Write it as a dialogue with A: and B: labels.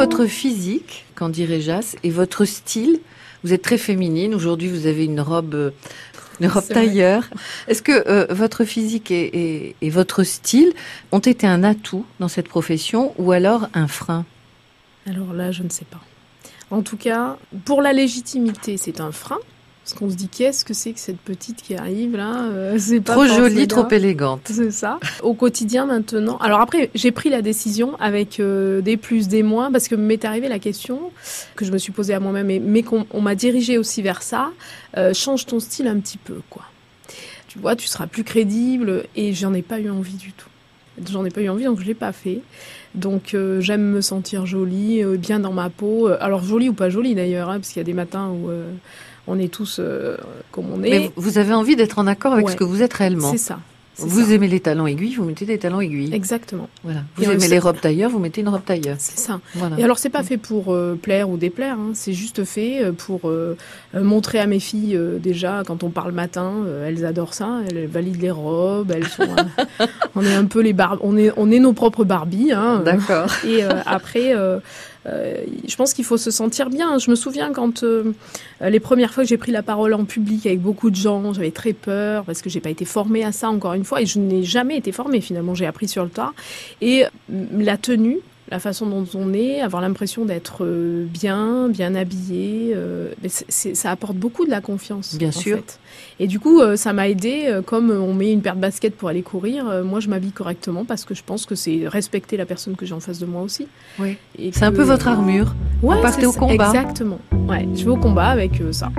A: votre physique, quand dirait Jas, et votre style, vous êtes très féminine. Aujourd'hui, vous avez une robe, euh, une robe tailleur. Est-ce que euh, votre physique et, et, votre style ont été un atout dans cette profession ou alors un frein?
B: Alors là, je ne sais pas. En tout cas, pour la légitimité, c'est un frein. Parce qu'on se dit qu'est-ce que c'est que cette petite qui arrive là
A: euh, C'est trop jolie, trop élégante.
B: C'est ça. Au quotidien maintenant. Alors après, j'ai pris la décision avec euh, des plus, des moins, parce que m'est arrivé la question que je me suis posée à moi-même, mais, qu'on m'a dirigé aussi vers ça. Euh, change ton style un petit peu, quoi. Tu vois, tu seras plus crédible, et j'en ai pas eu envie du tout. J'en ai pas eu envie, donc je l'ai pas fait. Donc j'aime me sentir jolie, bien dans ma peau. Alors jolie ou pas jolie d'ailleurs, hein, parce qu'il y a des matins où on est tous euh, comme on est.
A: Mais vous avez envie d'être en accord avec ce que vous êtes réellement.
B: C'est ça.
A: Vous aimez les talons aiguilles, vous mettez des talons aiguilles.
B: Exactement.
A: Voilà. Vous aimez les robes tailleur, vous mettez une robe tailleur.
B: C'est ça. Voilà. Et alors c'est pas fait pour euh, plaire ou déplaire, hein. c'est juste fait euh, pour montrer à mes filles déjà quand on parle matin, elles adorent ça, elles valident les robes, elles sont. on est un peu les bar... on est on est nos propres Barbie. Hein.
A: D'accord.
B: Et après euh, je pense qu'il faut se sentir bien. Je me souviens quand euh, les premières fois que j'ai pris la parole en public avec beaucoup de gens, j'avais très peur parce que j'ai pas été formée à ça encore une fois et je n'ai jamais été formée finalement. J'ai appris sur le tas et la tenue la façon dont on est, avoir l'impression d'être euh, bien, bien habillé, euh, ça apporte beaucoup de la confiance.
A: Bien sûr.
B: Et du coup, euh, ça m'a aidé, comme on met une paire de baskets pour aller courir, moi je m'habille correctement parce que je pense que c'est respecter la personne que j'ai en face de moi aussi.
A: Oui. C'est un peu votre armure. Ouais, partez au combat.
B: Exactement. Ouais, je vais au combat avec ça.